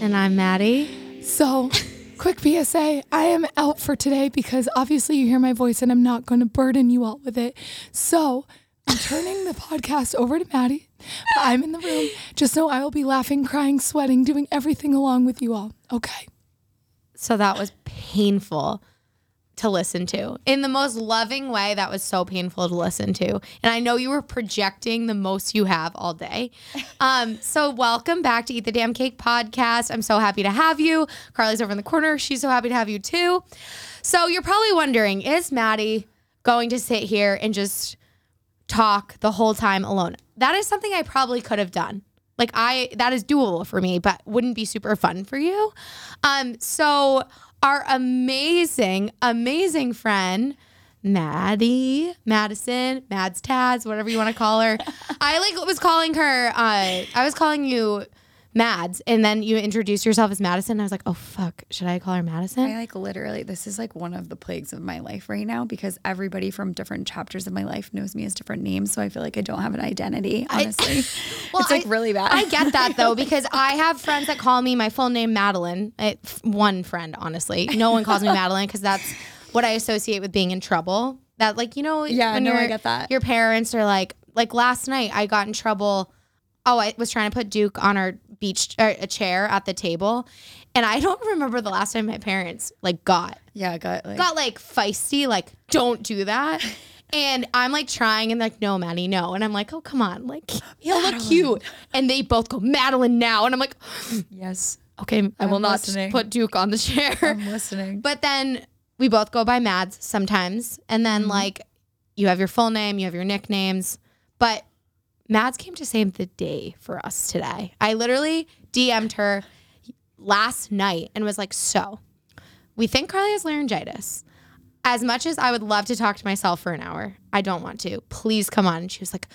And I'm Maddie. So, quick PSA I am out for today because obviously you hear my voice and I'm not going to burden you all with it. So, I'm turning the podcast over to Maddie. I'm in the room. Just know I will be laughing, crying, sweating, doing everything along with you all. Okay. So that was painful to listen to in the most loving way. That was so painful to listen to. And I know you were projecting the most you have all day. Um, so welcome back to Eat the Damn Cake podcast. I'm so happy to have you. Carly's over in the corner. She's so happy to have you too. So you're probably wondering, is Maddie going to sit here and just talk the whole time alone? That is something I probably could have done. Like I that is doable for me, but wouldn't be super fun for you. Um so our amazing, amazing friend, Maddie, Madison, Mads Tads, whatever you want to call her. I like was calling her, uh, I was calling you Mads, and then you introduced yourself as Madison. I was like, oh fuck, should I call her Madison? I like literally, this is like one of the plagues of my life right now because everybody from different chapters of my life knows me as different names. So I feel like I don't have an identity, honestly. Well, it's like I- really bad. I get that though because I have friends that call me my full name Madeline. I, one friend, honestly, no one calls me Madeline because that's what I associate with being in trouble. That like you know, Yeah, no, I get that. Your parents are like like last night I got in trouble. Oh, I was trying to put Duke on our beach or a chair at the table, and I don't remember the last time my parents like got yeah, got like, got like feisty, like don't do that. And I'm like trying and like, no, Maddie, no. And I'm like, oh, come on. Like, he'll look cute. And they both go, Madeline now. And I'm like, yes, okay, I will not put Duke on the chair. I'm listening. but then we both go by Mads sometimes. And then Mm-hmm. like, you have your full name, you have your nicknames. But Mads came to save the day for us today. I literally DM'd her last night and was like, so we think Carly has laryngitis. As much as I would love to talk to myself for an hour, I don't want to. Please come on. And she was like,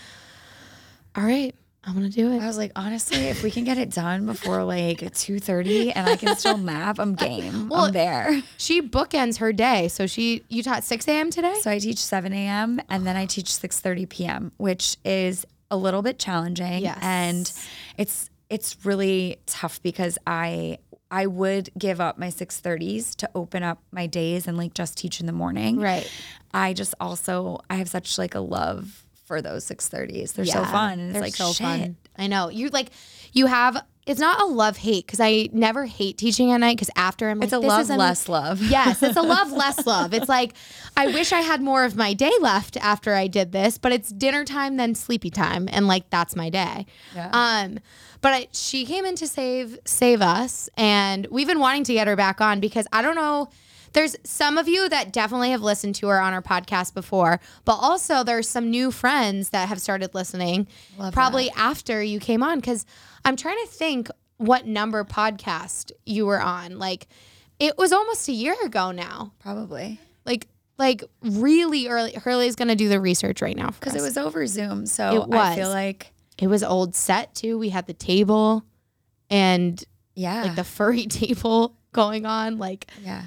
all right, I'm to do it. I was like, honestly, if we can get it done before like two thirty and I can still nap, I'm game. Well, I'm there. She bookends her day. So she, you taught 6 a.m. today? So I teach seven a.m. and then I teach six thirty p.m., which is a little bit challenging. Yes. and it's it's really tough because I I would give up my six thirties to open up my days and like just teach in the morning. Right. I just also I have such like a love for those six thirties. They're so fun and it's they're like so shit. fun. I know. You like, you have, it's not a love hate because I never hate teaching at night because after I'm like, It's a this love less love. Yes, it's a love less love. It's like I wish I had more of my day left after I did this, but it's dinner time then sleepy time, and like that's my day. Yeah. Um, but I, she came in to save save us, and we've been wanting to get her back on because I don't know. There's some of you that definitely have listened to her on our podcast before, but also there's some new friends that have started listening probably after you came on because I'm trying to think what number podcast you were on. Like it was almost a year ago now. Probably. Like like really early. Hurley's gonna do the research right now Because it was over Zoom. So It I feel was. like it was old set too. We had the table and yeah. like the furry table going on. Like yeah.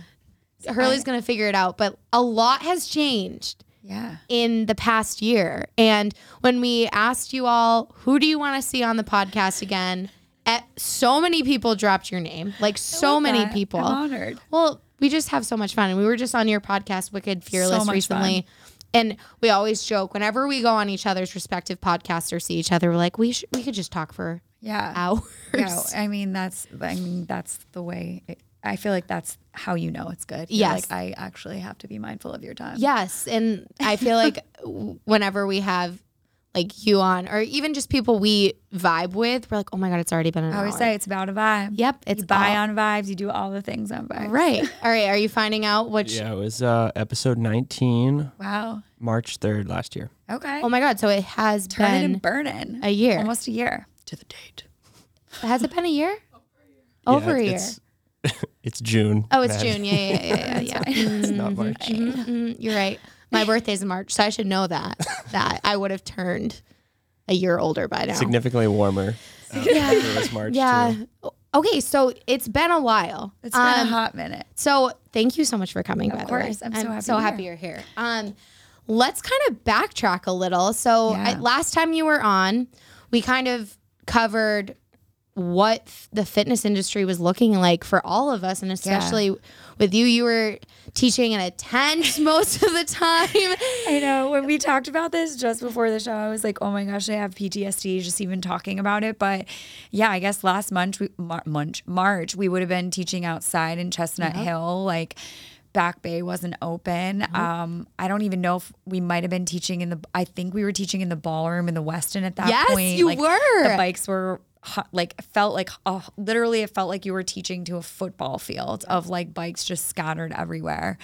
Hurley's gonna figure it out, but a lot has changed Yeah. in the past year. And when we asked you all, who do you want to see on the podcast again? eh, so many people dropped your name, like so many that. people. I'm honored. Well, we just have so much fun. And we were just on your podcast, Wicked Fearless, much recently. And we always joke whenever we go on each other's respective podcasts or see each other, we're like, we sh- we could just talk for Yeah. hours. Yeah, I mean that's I mean that's the way. It, I feel like that's how you know it's good. You're Yes. like I actually have to be mindful of your time. Yes, and I feel like whenever we have like you on, or even just people we vibe with, we're like, oh my god, it's already been an I always hour. say it's about a vibe. Yep, it's You buy all- on vibes. You do all the things on vibes. right. All right, are you finding out which? Yeah, it was uh, episode 19, Wow. March 3rd last year. Okay. Oh my god, so it has Turn it been and burn it. a year. Almost a year. To the date. Has it been a year? Over a year. It's, it's June. Oh, it's man. June. Yeah, yeah, yeah, yeah, yeah. It's not March. mhm, mhm. You're right. My birthday's in March, so I should know that. That I would have turned a year older by now. Significantly warmer. Uh, Yeah. It was March. yeah. Too. Okay, so it's been a while. It's been a Um, hot minute. So thank you so much for coming. Of by course. the way. I'm so happy to be happy here. you're here. Um, let's kind of backtrack a little. So I, Yeah. last time you were on, we kind of covered what f- the fitness industry was looking like for all of us and especially with you you were teaching in a tent most of the time I know when we talked about this just before the show, I was like, "Oh my gosh, I have PTSD just even talking about it." But yeah, I guess last month, we, Mar- March, March, we would have been teaching outside in Chestnut Hill, like. Back Bay wasn't open. Um, I don't even know if we might have been teaching in the. I think we were teaching in the ballroom in the Westin at that Yes, point. you Like, were. The bikes were like felt like literally it felt like you were teaching to a football field of like bikes just scattered everywhere.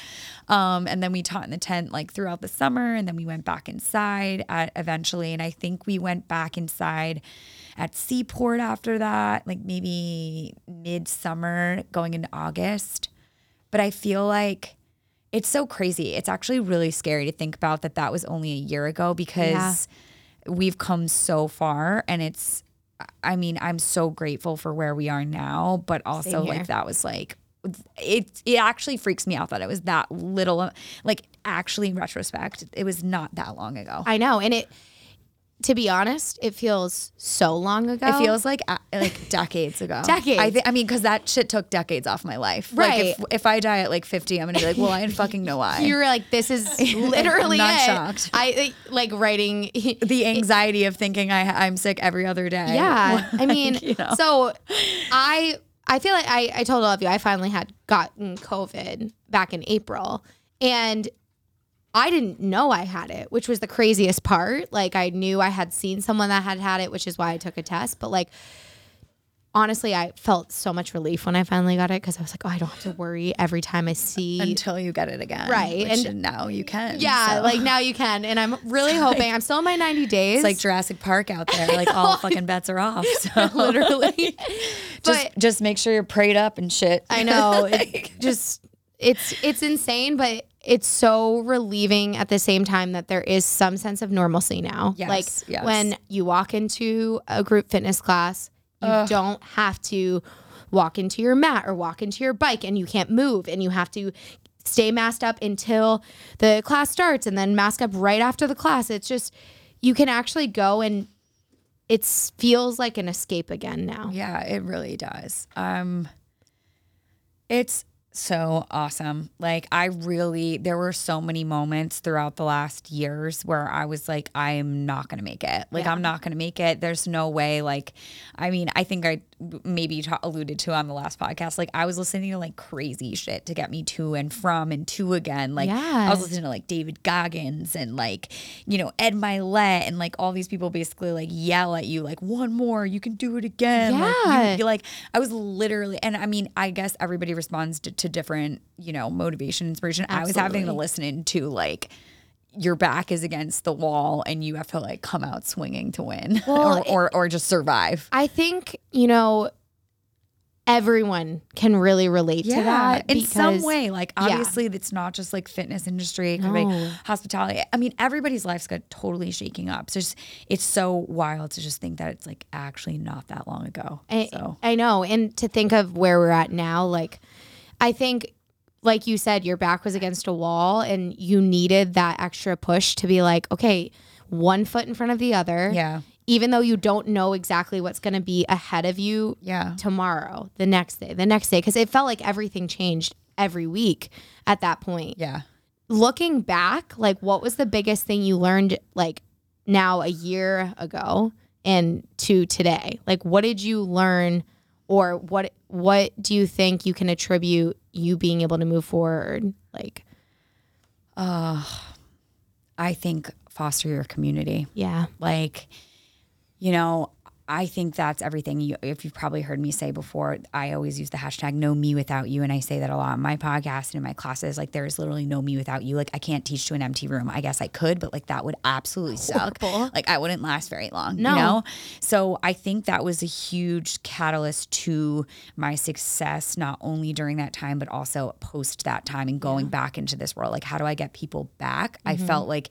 Um, and then we taught in the tent like throughout the summer and then we went back inside at, eventually and i think we went back inside at seaport after that like maybe midsummer going into august. But i feel like it's so crazy. It's actually really scary to think about that that was only a year ago because we've come so far and it's I mean, I'm so grateful for where we are now, but also like that was like it it actually freaks me out that it was that little like actually in retrospect, it was not that long ago. i know and it to be honest it feels so long ago it feels like uh, like decades ago. Decades. I, th- I mean, because that shit took decades off my life. Like if, Right. if I die at like 50, I'm gonna be like, well, I didn't fucking know why. You're like this is literally not it. shocked. i like writing the anxiety of thinking I I'm sick every other day. Yeah. I mean, you know. so I I feel like I, I told all of you I finally had gotten COVID back in April. And I didn't know I had it, which was the craziest part. Like I knew I had seen someone that had had it, which is why I took a test. But like honestly, I felt so much relief when I finally got it because I was like, oh, I don't have to worry every time I see. until you get it again. Right, Which and- now you can. yeah, so. like now you can, and I'm really hoping. I'm still in my 90 days. It's like Jurassic Park out there. Like all fucking bets are off. So literally, just but just make sure you're prayed up and shit. I know. It just it's it's insane, but it's so relieving at the same time that there is some sense of normalcy now. Yes, like yes. when you walk into a group fitness class, you don't have to walk into your mat or walk into your bike and you can't move and you have to stay masked up until the class starts and then mask up right after the class. It's just you can actually go and it feels like an escape again now. Yeah, it really does. Um it's so awesome. Like I really there were so many moments throughout the last years where I was like I am not going to make it. Like I'm not going to make it. There's no way like I mean, I think I maybe ta- alluded to on the last podcast like I was listening to like crazy shit to get me to and from and to again. Like I was listening to like David Goggins and like, you know, Ed Mylett and like all these people basically like yell at you like one more, you can do it again. Like, you- Yeah. like I was literally and I mean, I guess everybody responds to, to different, you know, motivation, inspiration. I was having to listen to like your back is against the wall and you have to like come out swinging to win Well, or, or or just survive. I think, you know, everyone can really relate to that. in some way. Like yeah. obviously, it's not just like fitness industry, it could be hospitality. I mean, everybody's life's got totally shaking up. So it's, it's so wild to just think that it's like actually not that long ago. I, so I know. And to think of where we're at now, like, I think, like you said, your back was against a wall and you needed that extra push to be like, okay, one foot in front of the other. yeah, Even though you don't know exactly what's going to be ahead of you yeah, tomorrow, the next day, the next day. Cause it felt like everything changed every week at that point. yeah. looking back, like what was the biggest thing you learned like now a year ago and to today? Like what did you learn or what what do you think you can attribute you being able to move forward? Like uh I think foster your community. yeah. Like, you know, I think that's everything. You, if you've probably heard me say before, I always use the hashtag no me without you. And I say that a lot in my podcast and in my classes. Like, there is literally no me without you. Like, I can't teach to an empty room. I guess I could, but like, that would absolutely suck. Horrible. Like, I wouldn't last very long, No. you know? So I think that was a huge catalyst to my success, not only during that time, but also post that time and going back into this world. Like, how do I get people back? I mm-hmm. felt like,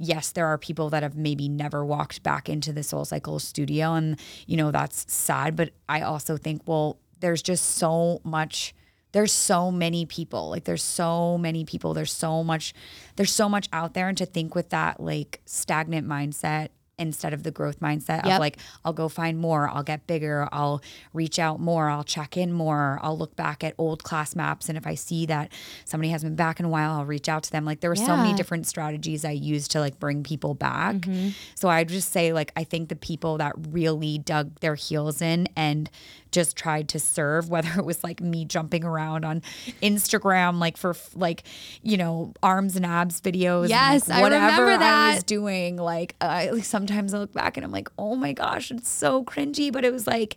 yes, there are people that have maybe never walked back into the Soul Cycle studio, and you know that's sad. But I also think, well, there's just so much. There's so many people. Like there's so many people. There's so much. There's so much out there, and to think with that like stagnant mindset instead of the growth mindset Yep. of like I'll go find more, I'll get bigger, I'll reach out more, I'll check in more, I'll look back at old class maps and if I see that somebody hasn't been back in a while, I'll reach out to them. Like there were so many different strategies I used to like bring people back. Mm-hmm. So I'd just say like I think the people that really dug their heels in and just tried to serve whether it was like me jumping around on Instagram like for like you know arms and abs videos and, Yes, like, I whatever remember I was that. doing like I like sometimes I look back and I'm like oh my gosh it's so cringy but it was like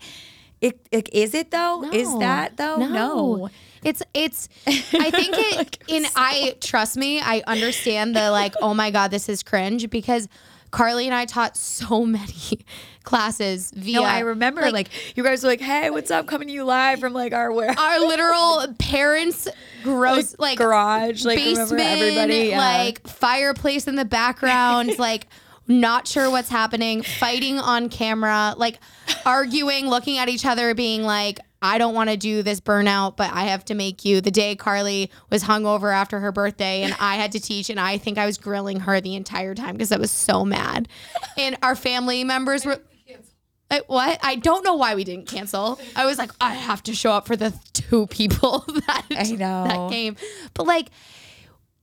it, like is it though? Is that though? No, It's it's I think it in I trust me, I understand the like, oh my God, this is cringe because Carly and I taught so many classes via No, I remember like, you guys were like, "Hey, what's up? Coming to you live from like our where our literal parents gross like, garage, like basement, everybody, yeah. like fireplace in the background, like not sure what's happening, fighting on camera, like arguing, looking at each other, being like, I don't want to do this burnout, but I have to make you. The day Carly was hungover after her birthday and I had to teach, and I think I was grilling her the entire time because I was so mad. And our family members were. Uh, what? I don't know why we didn't cancel. I was like, I have to show up for the two people that I know. that came. But like,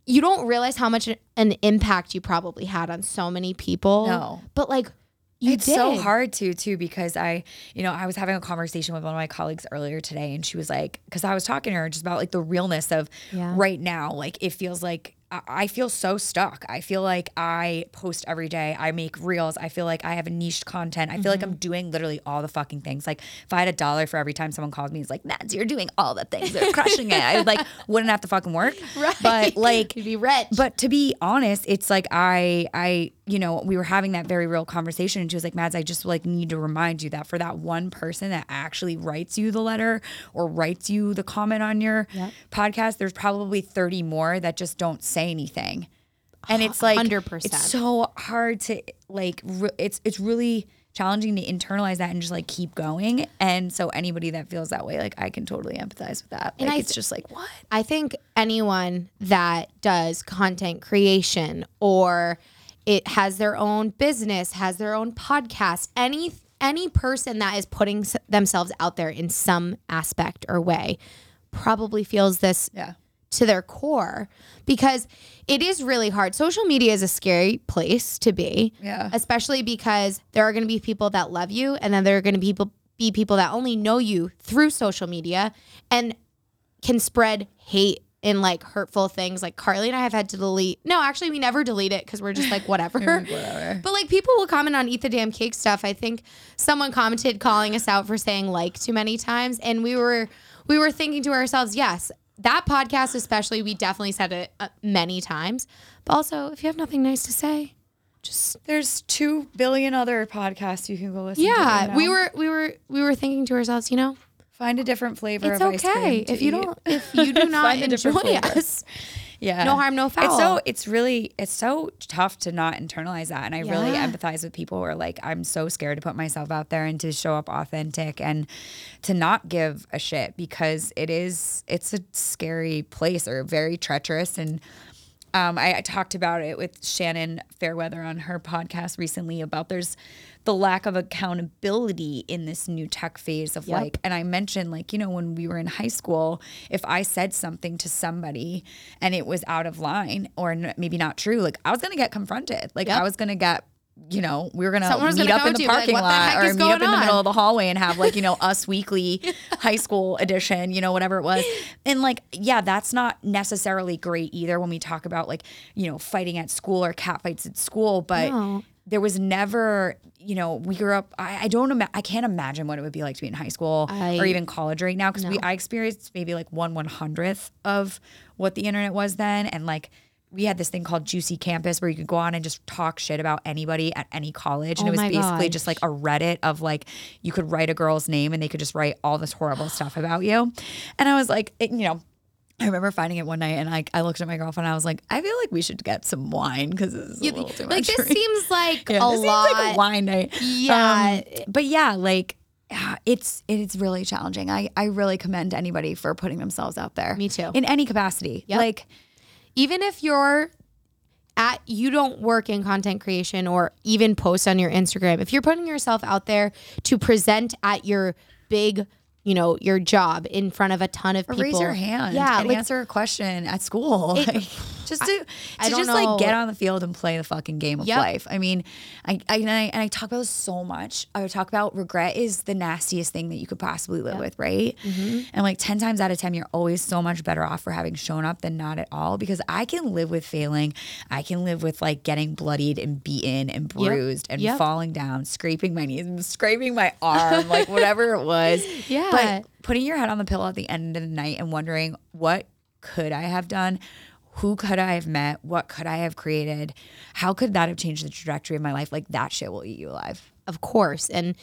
you don't realize how much an impact you probably had on so many people. No. but like, you it's did. so hard to too because I, you know, I was having a conversation with one of my colleagues earlier today, and she was like, because I was talking to her just about like the realness of Yeah. right now, like it feels like. I- feel so stuck. I feel like I post every day. I make reels. I feel like I have a niche content. I feel like I'm mm-hmm. doing literally all the fucking things. Like if I had a dollar for every time someone calls me, it's like, Mads, you're doing all the things. They're crushing it. I would like wouldn't have to fucking work. Right. But like You'd be rich. but to be honest, it's like I I you know, we were having that very real conversation and she was like, Mads, I just like need to remind you that for that one person that actually writes you the letter or writes you the comment on your podcast, there's probably 30 more that just don't say anything. And it's like 100%. It's so hard to like re- it's it's really challenging to internalize that and just like keep going. And so anybody that feels that way, like I can totally empathize with that. Like I it's just like what? I think anyone that does content creation or it has their own business, has their own podcast, any any person that is putting s- themselves out there in some aspect or way probably feels this Yeah. to their core because it is really hard. Social media is a scary place to be. Yeah. Especially because there are going to be people that love you and then there are going to be people be people that only know you through social media and can spread hate and like hurtful things. Like Carly and I have had to delete. No, actually we never delete it because we're just like whatever. whatever. But like people will comment on eat the damn cake stuff. I think someone commented calling us out for saying like too many times, and we were we were thinking to ourselves, yes, that podcast especially, we definitely said it uh, many times. But also, if you have nothing nice to say, just There's two billion other podcasts you can go listen to. yeah, right we were we were we were thinking to ourselves, you know, find a different flavor it's of ice okay cream to if you eat. don't if you do not enjoy us. Yeah. No harm, no foul. It's so it's really it's so tough to not internalize that. And I really empathize with people who are like, I'm so scared to put myself out there and to show up authentic and to not give a shit because it is it's a scary place or very treacherous and um, I, I talked about it with Shannon Fairweather on her podcast recently about there's the lack of accountability in this new tech phase of Yep. like, and I mentioned like, you know, when we were in high school, if I said something to somebody and it was out of line or n- maybe not true, like I was going to get confronted. Like I was going to get you know, we were gonna meet gonna up in the to you and be parking like, "What the lot or meet up in the middle of the hallway and have like, you know, us weekly high school edition, you know, whatever it was. And like, yeah, that's not necessarily great either when we talk about like, you know, fighting at school or cat fights at school. But No. There was never, you know, we grew up. I, I don't, ima- I can't imagine what it would be like to be in high school I- or even college right now because we, I experienced maybe like one one hundredth of what the internet was then, and like. We had this thing called Juicy Campus where you could go on and just talk shit about anybody at any college. And Oh it was basically gosh. just like a Reddit of like, you could write a girl's name and they could just write all this horrible stuff about you. And I was like, it, you know, I remember finding it one night and I, I looked at my girlfriend and I was like, I feel like we should get some wine because this is a little too like much. this for me." seems like Yeah, a this lot. Seems like a wine night. Yeah. Um, but yeah, like it's it's really challenging. I I really commend anybody for putting themselves out there. Me too. In any capacity. Yep. Like even if you're at you don't work in content creation or even post on your Instagram, if you're putting yourself out there to present at your big, you know, your job in front of a ton of people, raise your hand Yeah, and like, answer a question at school. It- just to, I to don't just know. like get on the field and play the fucking game of Yep. life. I mean, I, I, and I and I talk about this so much. I would talk about regret is the nastiest thing that you could possibly live with, right? Mm-hmm. And like 10 times out of 10, you're always so much better off for having shown up than not at all because I can live with failing. I can live with like getting bloodied and beaten and bruised and Yep. falling down, scraping my knees, and scraping my arm, like whatever it was. Yeah. But putting your head on the pillow at the end of the night and wondering what could I have done? Who could I have met? What could I have created? How could that have changed the trajectory of my life? Like that shit will eat you alive. of course. And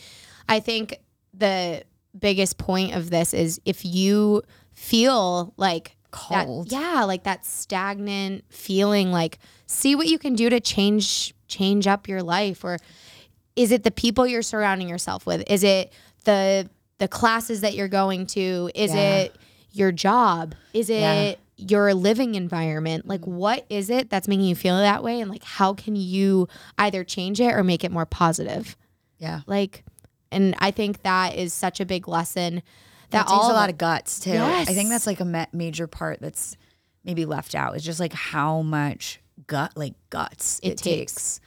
I think the biggest point of this is if you feel like that- Cold. yeah, like that stagnant feeling, like see what you can do to change change up your life or is it the people you're surrounding yourself with? Is it the the classes that you're going to? Is Yeah. it your job? Is it Yeah. Your living environment? Like mm-hmm. what is it that's making you feel that way and like how can you either change it or make it more positive? Yeah. Like, and I think that is such a big lesson that, That takes all a lot of guts too. Yes. I think that's like a ma- major part that's maybe left out. It's just like how much gut, like guts It it, takes.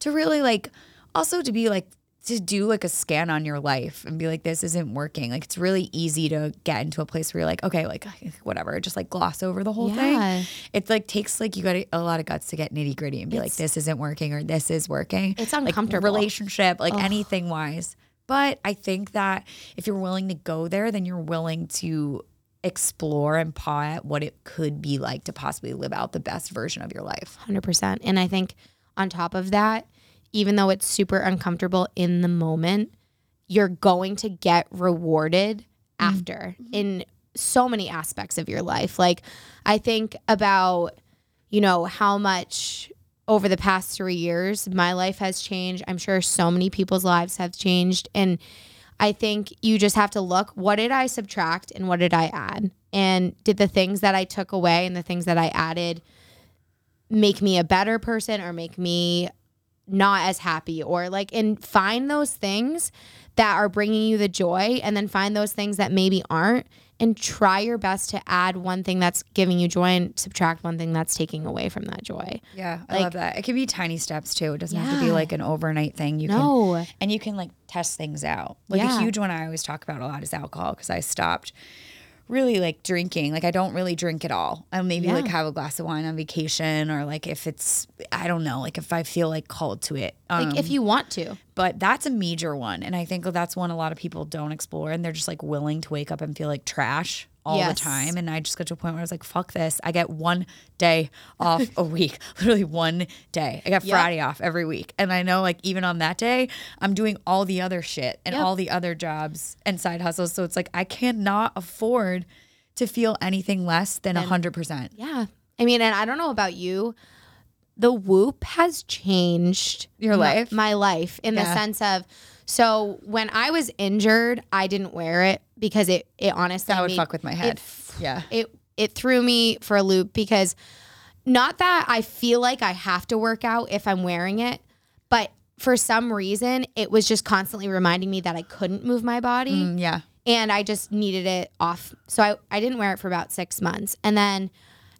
to really like, also to be like, to do like a scan on your life and be like, this isn't working. Like, it's really easy to get into a place where you're like, okay, like whatever, just like gloss over the whole Yeah. thing. It like takes like you got a lot of guts to get nitty gritty and be like, this isn't working or this is working. It's Like, uncomfortable. relationship, like anything wise. But I think that if you're willing to go there, then you're willing to explore and paw at what it could be like to possibly live out the best version of your life. 100%. And I think on top of that, even though it's super uncomfortable in the moment, you're going to get rewarded mm-hmm. after in so many aspects of your life. Like, I think about, you know, how much over the past three years my life has changed. I'm sure so many people's lives have changed. And I think you just have to look what did I subtract and what did I add? And did the things that I took away and the things that I added make me a better person or make me not as happy or like and find those things that are bringing you the joy and then find those things that maybe aren't and try your best to add one thing that's giving you joy and subtract one thing that's taking away from that joy. Yeah, I love that. It can be tiny steps too. It doesn't have to be like an overnight thing. You No. can and you can like test things out. Like Yeah. a huge one I always talk about a lot is alcohol because I stopped really like drinking. Like I don't really drink at all. I maybe Yeah. like have a glass of wine on vacation or like if it's I don't know, like if I feel like called to it. Um, Like if you want to. but that's a major one and i think that's one a lot of people don't explore and they're just like willing to wake up and feel like trash all Yes. the time and i just got to a point where i was like fuck this i get one day off a week literally one day i got Yep. friday off every week and i know like even on that day i'm doing all the other shit and Yep. all the other jobs and side hustles so it's like i cannot afford to feel anything less than a 100% Yeah. I mean, and I don't know about you, the whoop has changed Your life? My life in the sense of so when I was injured, I didn't wear it because it it honestly that would made- fuck with my head It, yeah it it threw me for a loop because not that I feel like I have to work out if I'm wearing it, but for some reason it was just constantly reminding me that I couldn't move my body Mm, yeah and I just needed it off. So I, I didn't wear it for about six months. And then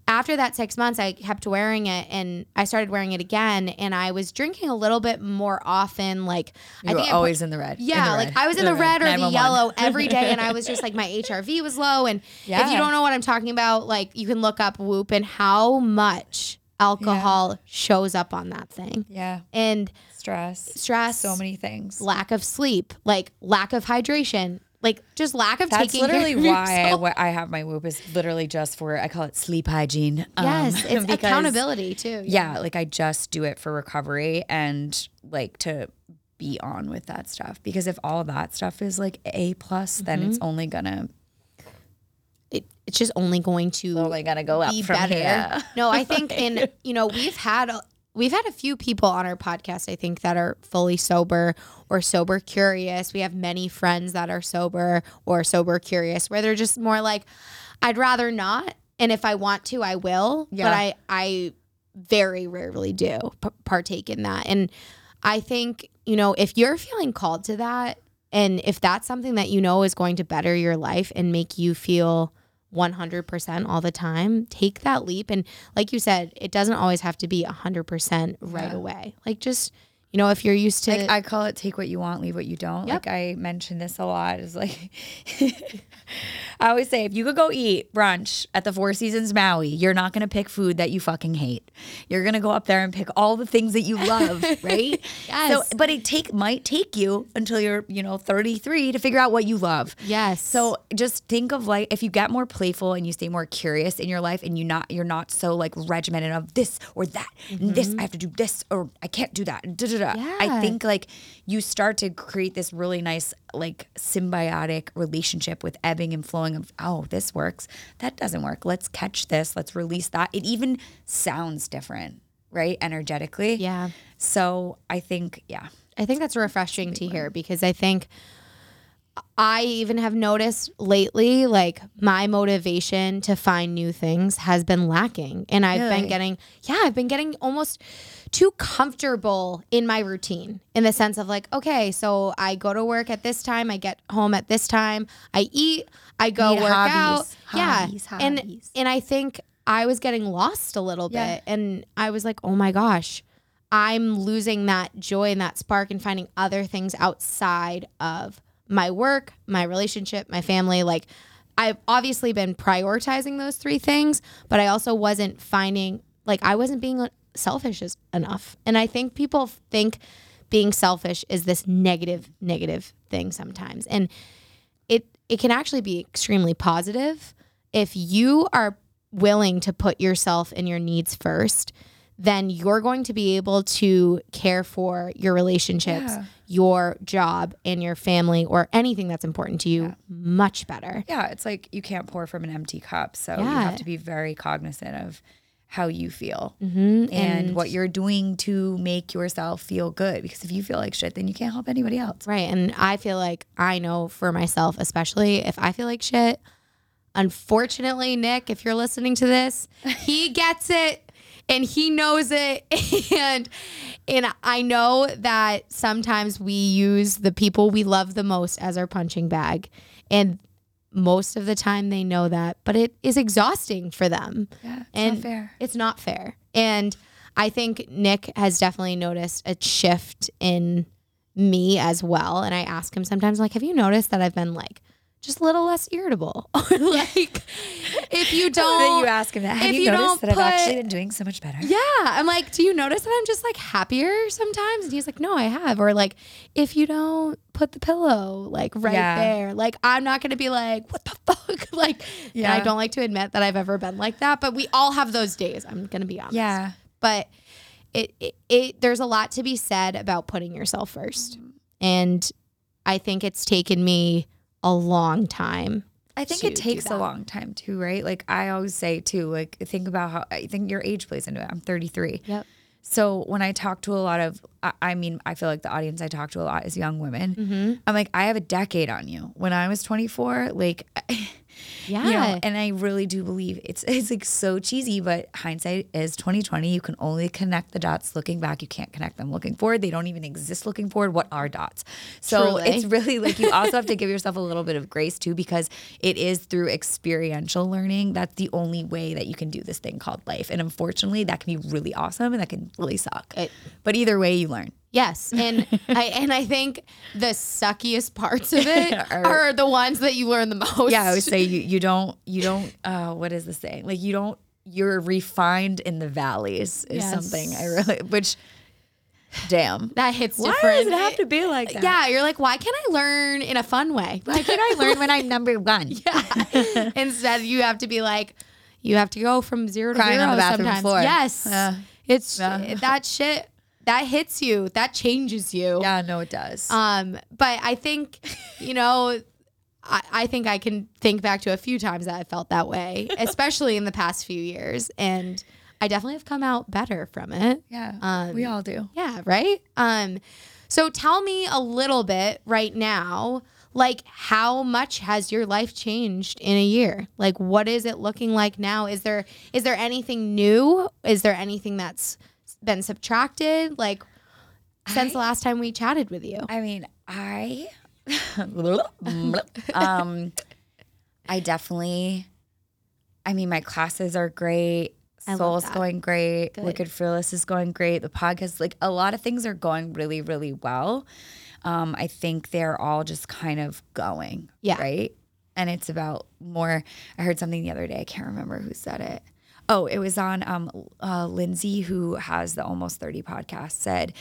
after that six months, I kept wearing it and I started wearing it again. And I was drinking a little bit more often. Like, you I think I put- always in the red yeah, the like red, I was in the red or the yellow every day, and I was just like my HRV was low. And if you don't know what I'm talking about, like you can look up Whoop and how much alcohol shows up on that thing, yeah and stress stress, so many things lack of sleep, like lack of hydration, like just lack of That's taking literally why I. I have my whoop is literally just for I call it sleep hygiene. Um, Yes, it's because- accountability too. Yeah, like I just do it for recovery and like to be on with that stuff because if all that stuff is like a plus, then it's Mm-hmm. only gonna it, it's just only going to only gonna go up be from better. here. No, I think in you know we've had we've had a few people on our podcast I think that are fully sober or sober curious. We have many friends that are sober or sober curious where they're just more like I'd rather not and if I want to I will, Yeah. but I I very rarely do p- partake in that. And I think, you know, if you're feeling called to that, and if that's something that you know is going to better your life and make you feel 100% all the time, take that leap. And like you said, it doesn't always have to be 100% right away. Like, just, you know, if you're used to. Like I call it take what you want, leave what you don't. Yep. Like I mention this a lot. Is like I always say if you could go eat brunch at the Four Seasons Maui, you're not gonna pick food that you fucking hate. You're gonna go up there and pick all the things that you love, right? Yes. So but it take might take you until you're, you know, 33 to figure out what you love. yes. So just think of like if you get more playful and you stay more curious in your life and you not you're not so like regimented of this or that and this mm-hmm. I have to do this or I can't do that. Da, da, da. Yeah. I think like you start to create this really nice like symbiotic relationship with ebbing and flowing of oh this works. That doesn't work. Let's catch this. Let's release that. It even sounds different right energetically. Yeah. so I think yeah. I think that's refreshing to hear because I think I even have noticed lately, like my motivation to find new things has been lacking. And I've been getting, yeah, I've been getting almost too comfortable in my routine in the sense of like, okay, so I go to work at this time, I get home at this time, I eat, I go Need work hobbies, out. hobbies, yeah. And, hobbies. and I think I was getting lost a little Yeah. bit. And I was like, oh my gosh. I'm losing that joy and that spark and finding other things outside of my work, my relationship, my family. Like, I've obviously been prioritizing those three things, but I also wasn't finding, like, I wasn't being selfish enough. And I think people think being selfish is this negative, negative thing sometimes. And it, it can actually be extremely positive if you are willing to put yourself and your needs first then you're going to be able to care for your relationships, Yeah. Your job, and your family or anything that's important to you much better. yeah, it's like you can't pour from an empty cup. So you have to be very cognizant of how you feel Mm-hmm. and, what you're doing to make yourself feel good. Because if you feel like shit, then you can't help anybody else. Right. And I feel like I know for myself, especially if I feel like shit, unfortunately, Nick, if you're listening to this, he gets it and he knows it. And and I know that sometimes we use the people we love the most as our punching bag. And most of the time they know that, but it is exhausting for them. Yeah, it's and not fair. It's not fair. And I think Nick has definitely noticed a shift in me as well. And I ask him sometimes, like, have you noticed that I've been like just a little less irritable? Like, if you don't, you ask him that. Have if you, you noticed don't that I've actually been doing so much better? yeah, I'm like, do you notice that I'm just like happier sometimes? And he's like, no, I have. Or like, if you don't put the pillow like right Yeah. there, like I'm not gonna be like, what the fuck? like, yeah. I don't like to admit that I've ever been like that, but we all have those days. I'm gonna be honest. Yeah. But it, it, it there's a lot to be said about putting yourself first, mm. and I think it's taken me a long time. I think it takes a long time too, right? Like I always say too, like think about how I think your age plays into it. I'm 33. Yep. So when I talk to a lot of, I, I mean, I feel like the audience I talk to a lot is young women. Mm-hmm. I'm like, I have a decade on you. When I was 24, like, Yeah. you know, and I really do believe it's it's like so cheesy, but hindsight is 2020. You can only connect the dots looking back. You can't connect them looking forward. They don't even exist looking forward. What are dots? So Truly. it's really like you also have to give yourself a little bit of grace too, because it is through experiential learning. That's the only way that you can do this thing called life. And unfortunately, that can be really awesome and that can really suck. It- but either way, you learn. Yes, and I and I think the suckiest parts of it Are- are, the ones that you learn the most. Yeah, I would say you you don't you don't uh what is the saying? Like you don't you're refined in the valleys is Yes. something I really which damn. that hits Why different. does it have to be like that? Yeah, you're like, why can't I learn in a fun way? Why can't I learn when I'm number one? Yeah. Instead, you have to be like, you have to go from zero to Crying zero on the bathroom sometimes. floor. Yes, Yeah. it's Yeah. that shit that hits you, that changes you. Yeah, no, it does. Um, but I think, you know, I, I think I can think back to a few times that I felt that way, especially in the past few years. And I definitely have come out better from it. yeah, um, we all do. Yeah, right? Um, so tell me a little bit right now, like how much has your life changed in a year? Like what is it looking like now? Is there is there anything new? Is there anything that's been subtracted? Like since the last time we chatted with you? I mean, I um I definitely I mean my classes are great. I Soul's going great. Good. Wicked Fearless is going great. The podcast, like a lot of things are going really, really well. Um, I think they're all just kind of going. Yeah. Right. And it's about more. I heard something the other day. I can't remember who said it. Oh, it was on um, uh, Lindsey, who has the Almost 30 podcast, said,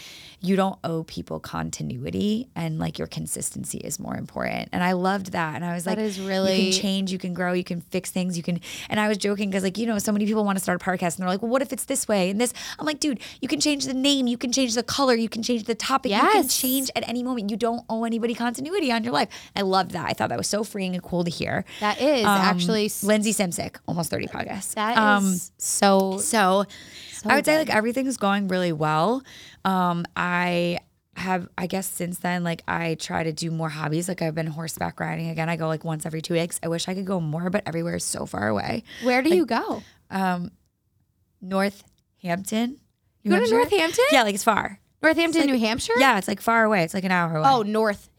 You don't owe people continuity and like your consistency is more important. And I loved that. And I was That like, really You can change, you can grow, you can fix things, you can. And I was joking because, like, you know, so many people want to start a podcast and they're like, Well, what if it's this way and this? I'm like, Dude, you can change the name, you can change the color, you can change the topic, you can change at any moment. You don't owe anybody continuity on your life. I loved that. I thought that was so freeing and cool to hear. That is Um, actually Lindsey Simcik, almost 30 podcasts. that is Um, so so, So I would say like everything's going really well. Um, I have, I guess since then, like I try to do more hobbies. Like I've been horseback riding again. I go like once every two weeks. I wish I could go more, but everywhere is so far away. where do you go? Um, Northampton. You go to Northampton? Yeah, like it's far. Northampton, New Hampshire? Yeah, it's like far away. It's like an hour away. Oh,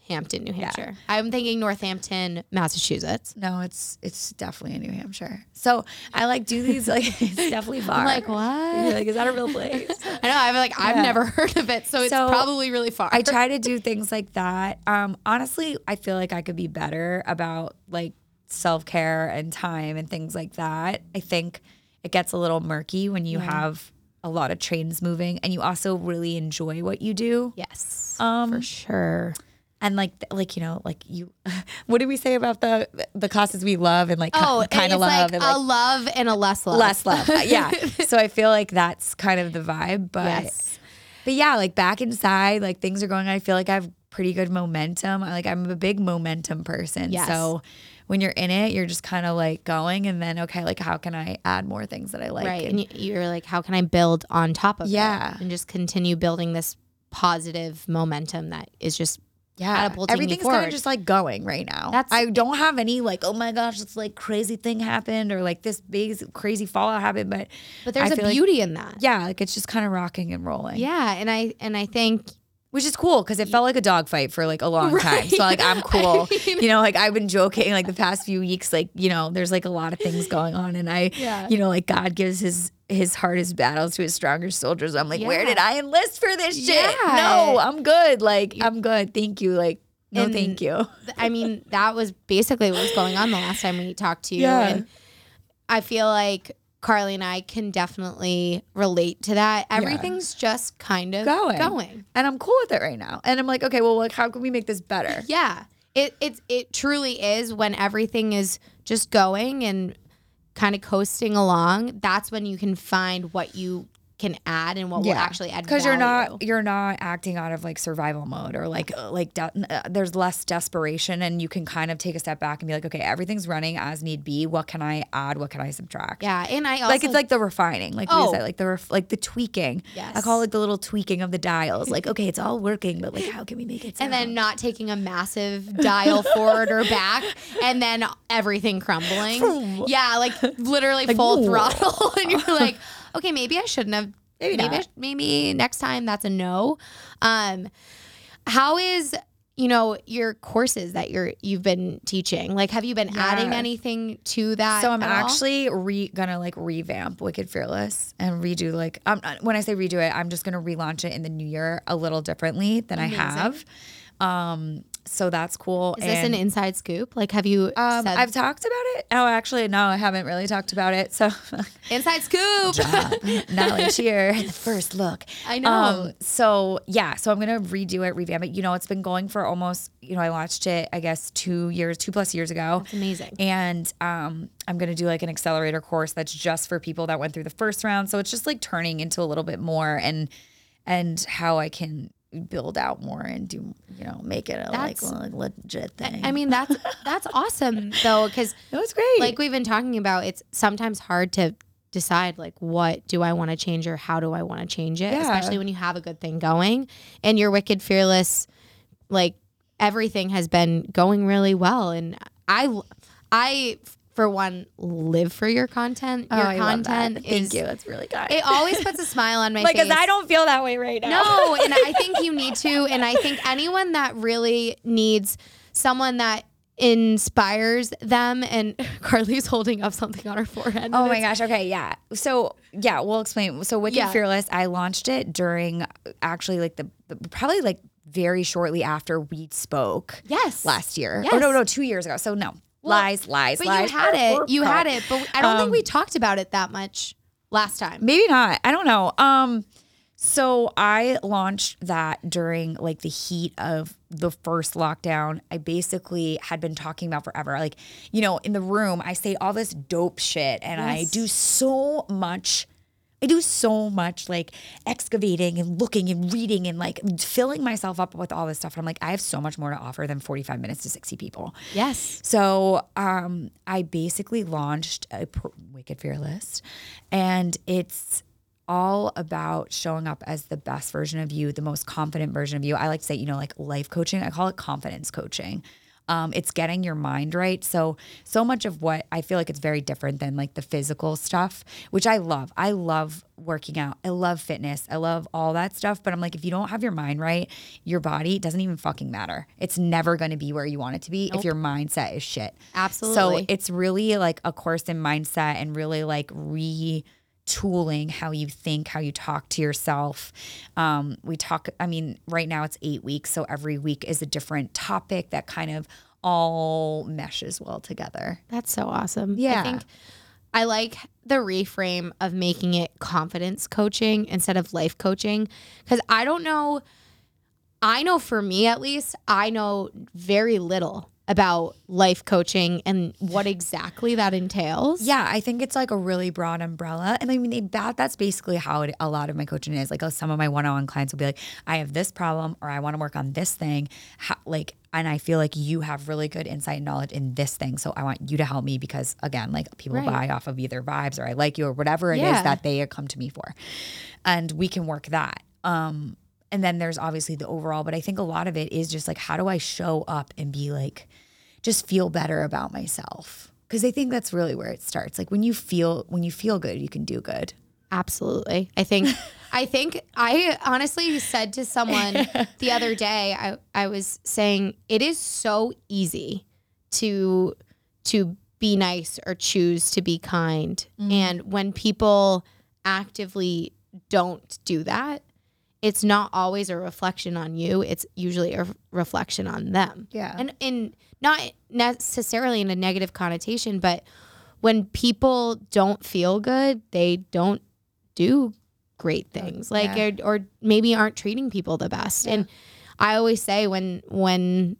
Northampton, New Hampshire. I'm thinking Northampton, Massachusetts. no, it's it's definitely in New Hampshire. So I like do these like it's definitely far. I'm like, what? like, is that a real place? I know. I'm like, I've never heard of it, so it's probably really far. I try to do things like that. Um, honestly, I feel like I could be better about like self care and time and things like that. I think it gets a little murky when you have a lot of trains moving and you also really enjoy what you do. yes, Um, for sure. And like, like you know, like you, what did we say about the the classes we love and like Oh, kind of love like and a love and a less love. less love? Uh, yeah. So I feel like that's kind of the vibe. But Yes. but yeah, like back inside, like things are going. I feel like I have pretty good momentum. I- Like I'm a big momentum person. Yes. So when you're in it, you're just kind of like going, and then okay, like how can I add more things that I like? right. And, And you're like, how can I build on top of Yeah. And just continue building this positive momentum that is just yeah, everything's kind of just like going right now. That's- I don't have any like oh my gosh, this like crazy thing happened or like this big crazy fallout happened, but but there's I a feel like- beauty in that. yeah, like it's just kind of rocking and rolling. Yeah, and I and I think Which is cool because it felt like a dogfight for like a long time. So like I'm cool. I mean- you know, like I've been joking like the past few weeks, like, you know, there's like a lot of things going on. And I, Yeah. you know, like God gives his his hardest battles to his strongest soldiers. I'm like, where did I enlist for this shit? Yeah. No, I'm good. Like, I'm good. Thank you. Like, no, And- thank you. I mean, that was basically what was going on the last time we talked to you. Yeah. And I feel like Carly and I can definitely relate to that. Everything's just kind of Going. going. And I'm cool with it right now. And I'm like, okay, well, like, how can we make this better? Yeah. It it it truly is when everything is just going and kind of coasting along, that's when you can find what you can add and what will actually add because you're not you're not acting out of like survival mode or like uh, like de- uh, there's less desperation and you can kind of take a step back and be like okay everything's running as need be. What can i add? What can i subtract? Yeah, and I also like it's like the refining like Oh. said like the ref- like the tweaking. I call it the little tweaking of the dials. Like okay it's all working but like how can we make it and then not taking a massive dial forward or back and then everything crumbling. yeah, like literally full whoa. throttle. And you're like, okay, maybe I shouldn't have Maybe maybe I not. sh- maybe next time that's a no. Um how is you know your courses that you're you've been teaching like have you been adding anything to that So I'm actually re- gonna like revamp Wicked Fearless and redo like um, when I say redo it, I'm just gonna relaunch it in the new year a little differently than I have. Um, so that's cool. is this an inside scoop like have you um, said I've talked about it. Oh, actually, no, I haven't really talked about it. So inside scoop knowledge here, the first look. I know. Um, so yeah, so I'm gonna redo it, revamp it. You know, it's been going for almost. You know, I launched it, I guess, two years, two plus years ago. That's amazing. And um, I'm gonna do like an accelerator course that's just for people that went through the first round. So it's just like turning into a little bit more and and how I can build out more and do you know make it a like, That's- like legit thing. I mean that's that's awesome though because it was great. like we've been talking about it's sometimes hard to decide like what do I want to change or how do I want to change it Yeah. especially when you have a good thing going and your wicked fearless like everything has been going really well and I I for one live for your content. Oh, your content Thank is you. That's really kind. it always puts a smile on my like, face. cause I don't feel that way right now. No, and I think you need to. And I think anyone that really needs someone that inspires them, and Carly's holding up something on her forehead. Oh my gosh. Okay. Yeah. So yeah, we'll explain. So Wicked Yeah. Fearless, I launched it during uh, actually like the, probably like very shortly after we spoke Yes. last year. Oh, yes. Or no, no, two years ago. So no. Lies, lies, But lies. you had it. You had it. But I don't think Um, we talked about it that much last time. Maybe not. I don't know. Um, so I launched that during like the heat of the first lockdown. I basically had been talking about forever. Like, you know, in the room, I say all this dope shit and I do so much. I do so much like excavating and looking and reading and like filling myself up with all this stuff. And I'm like, I have so much more to offer than 45 minutes to 60 people. Yes. So um, I basically launched a pr- Wicked Fearless, and it's all about showing up as the best version of you, the most confident version of you. I like to say, you know, like life coaching. I call it confidence coaching. Um, it's getting your mind right. So, so much of what I feel like it's very different than like the physical stuff, which I love. I love working out. I love fitness. I love all that stuff. But I'm like, if you don't have your mind right, your body doesn't even fucking matter. It's never going to be where you want it to be if your mindset is shit. Absolutely. So it's really like a course in mindset and really like retooling how you think, how you talk to yourself. Um, we talk, I mean, right now it's eight weeks. So every week is a different topic that kind of all meshes well together. That's so awesome. Yeah. I think I like the reframe of making it confidence coaching instead of life coaching because I don't know. I know for me at least, I know very little about life coaching and what exactly that entails. Yeah, I think it's like a really broad umbrella. And I mean, they, that that's basically how it, a lot of my coaching is. Like, uh, some of my one-on-one clients will be like, "I have this problem, or I want to work on this thing." How, like, and I feel like you have really good insight and knowledge in this thing, so I want you to help me because, again, like people Right. buy off of either vibes or I like you or whatever it is Yeah. that they come to me for, and we can work that. Um, and then there's obviously the overall, but I think a lot of it is just like, how do I show up and be like, just feel better about myself because I think that's really where it starts. Like when you feel when you feel good, you can do good. Absolutely. I think I think I honestly said to someone the other day, I, I was saying it is so easy to to be nice or choose to be kind. Mm-hmm. And when people actively don't do that, it's not always a reflection on you. It's usually a reflection on them. Yeah. And in not necessarily in a negative connotation, but when people don't feel good, they don't do great oh, things. Like yeah. or, or maybe aren't treating people the best. And I always say when when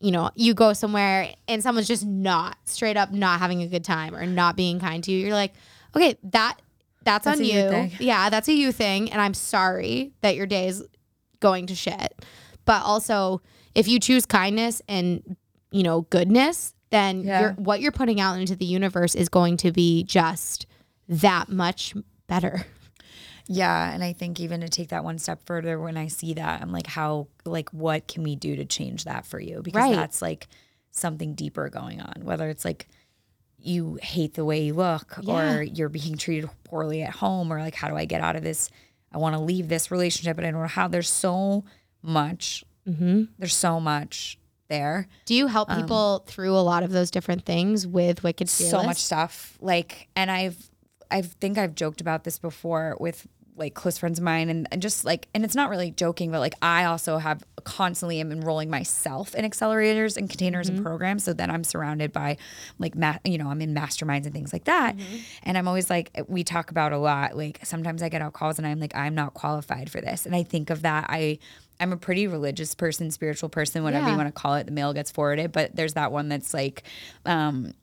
you know, you go somewhere and someone's just not straight up not having a good time or not being kind to you, you're like, okay, that that's, That's on you. Yeah, that's a you thing. And I'm sorry that your day is going to shit. But also, if you choose kindness and, you know, goodness, then Yeah. you're, what you're putting out into the universe is going to be just that much better. Yeah, and I think even to take that one step further, when I see that, I'm like, how like what can we do to change that for you? Because Right. that's like something deeper going on. Whether it's like you hate the way you look, Yeah. or you're being treated poorly at home, or like how do I get out of this? I want to leave this relationship, but I don't know how. There's so much. Mm-hmm. There's so much there. Do you help um, people through a lot of those different things with Wicked Fearless? so much stuff like and i've i think i've joked about this before with like close friends of mine and, and just like and it's not really joking but like i also have constantly am enrolling myself in accelerators and containers and programs so then i'm surrounded by like ma- you know i'm in masterminds and things like that. And i'm always like we talk about a lot like sometimes i get out calls and i'm like i'm not qualified for this. And i think of that i i'm a pretty religious person spiritual person whatever Yeah. you want to call it the mail gets forwarded but there's that one that's like um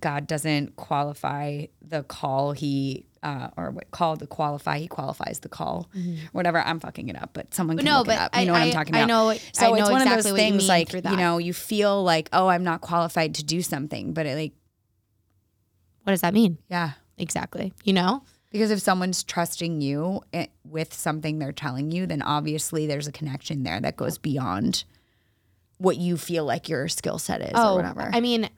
God doesn't qualify the call he uh, or what call the qualify he qualifies the call whatever I'm fucking it up but someone can Mm-hmm. no, look but it up I- you know what I- I'm talking about. I know- so I know it's one exactly of those what you things like you know you feel like oh I'm not qualified to do something but it like What does that mean? yeah Exactly. You know? because if someone's trusting you eh, with something they're telling you then obviously there's a connection there that goes beyond what you feel like your skill set is oh, or whatever. I mean,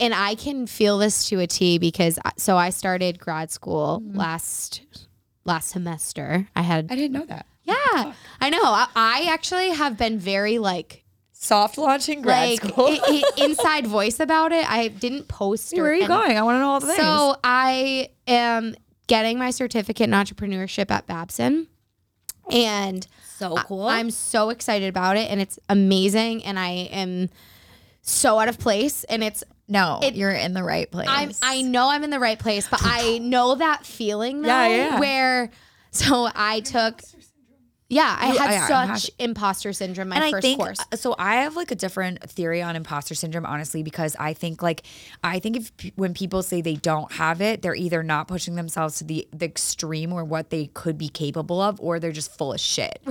and I can feel this to a T because I- so I started grad school mm. last last semester. I had I didn't know that. yeah, I know. I, I actually have been very like Soft launching grad like school. i- i- inside voice about it. I didn't post. Where are you any- going? I want to know all the things. So I am getting my certificate in entrepreneurship at Babson. And so cool. I'm so excited about it and it's amazing and I am so out of place and it's no, it- you're in the right place. I'm I know I'm in the right place, but I know that feeling though Yeah, yeah. where so I took yeah, I You- had yeah, such imposter- imposter syndrome my and I first think course. Uh, so. I have like a different theory on imposter syndrome, honestly, because I think like I think if when people say they don't have it, they're either not pushing themselves to the the extreme or what they could be capable of, or they're just full of shit.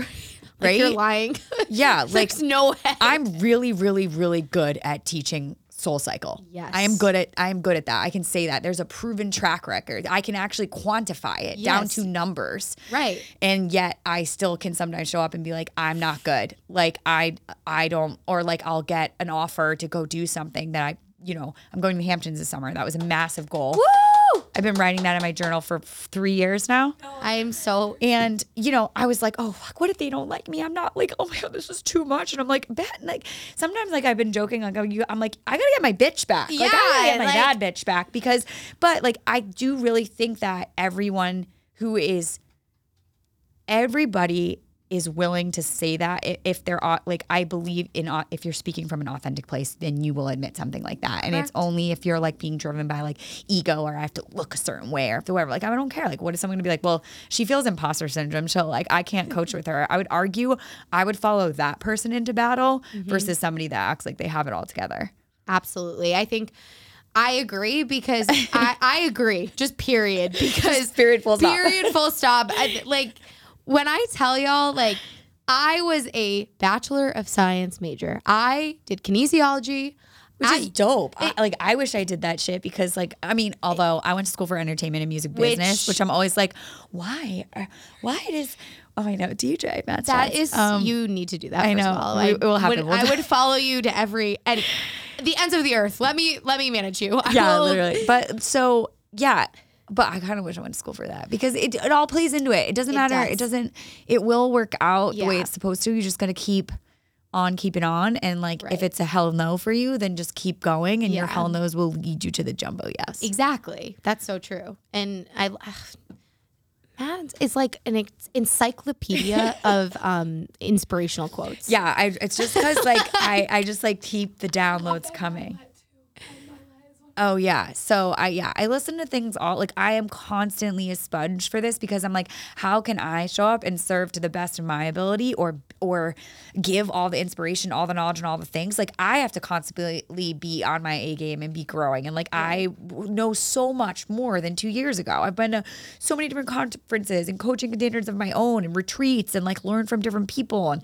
Like, Right? you're lying. Yeah, like There's no way. I'm really, really, really good at teaching soul cycle. Yes. I am good at I am good at that. I can say that. There's a proven track record. I can actually quantify it down to numbers. Right. And yet I still can sometimes show up and be like, I'm not good. Like I I don't or like I'll get an offer to go do something that I you know, I'm going to the Hamptons this summer. That was a massive goal. Woo! I've been writing that in my journal for three years now. I'm so And you know, I was like, oh fuck, what if they don't like me? I'm not like, oh my god, this is too much. And I'm like, bet like sometimes like I've been joking, like oh, you, I'm like, I gotta get my bitch back. Like I gotta Yeah, get my like- bad bitch back because, but like I do really think that everyone who is, everybody is willing to say that if they're like I believe in if you're speaking from an authentic place then you will admit something like that and it's only if you're like being driven by like ego or I have to look a certain way or whatever like I don't care like what is someone gonna be like well she feels imposter syndrome so like I can't coach with her I would argue I would follow that person into battle mm-hmm. versus somebody that acts like they have it all together Absolutely. I think I agree because I, I agree. Just period. Because period, full stop. Period full stop. I, like when I tell y'all, like I was a bachelor of science major. I did kinesiology. which I, is dope I, like I wish I did that shit because like I mean although I went to school for entertainment and music business Which- which I'm always like why why does oh I know DJ Matt that Strauss. Um, you need to do that. I first of know. I it will happen. Would, We'll I would follow you to every and the ends of the earth. Let me let me manage you. I yeah will- literally but so yeah but I kind of wish I went to school for that because it, it all plays into it. It doesn't It matter. does. It doesn't. It will work out the way it's supposed to. You're just gotta keep on keeping on, and like if it's a hell no for you, then just keep going, and your hell no's will lead you to the jumbo yes. Exactly. That's so true. And I, Matt is like an encyclopedia of um, inspirational quotes. Yeah, I, it's just because like I, I just like keep the downloads coming. Oh yeah. So I yeah, I listen to things all like I am constantly a sponge for this because I'm like, how can I show up and serve to the best of my ability or or give all the inspiration, all the knowledge and all the things? Like I have to constantly be on my A game and be growing. And like I know so much more than two years ago. I've been to so many different conferences and coaching containers of my own and retreats and like learn from different people and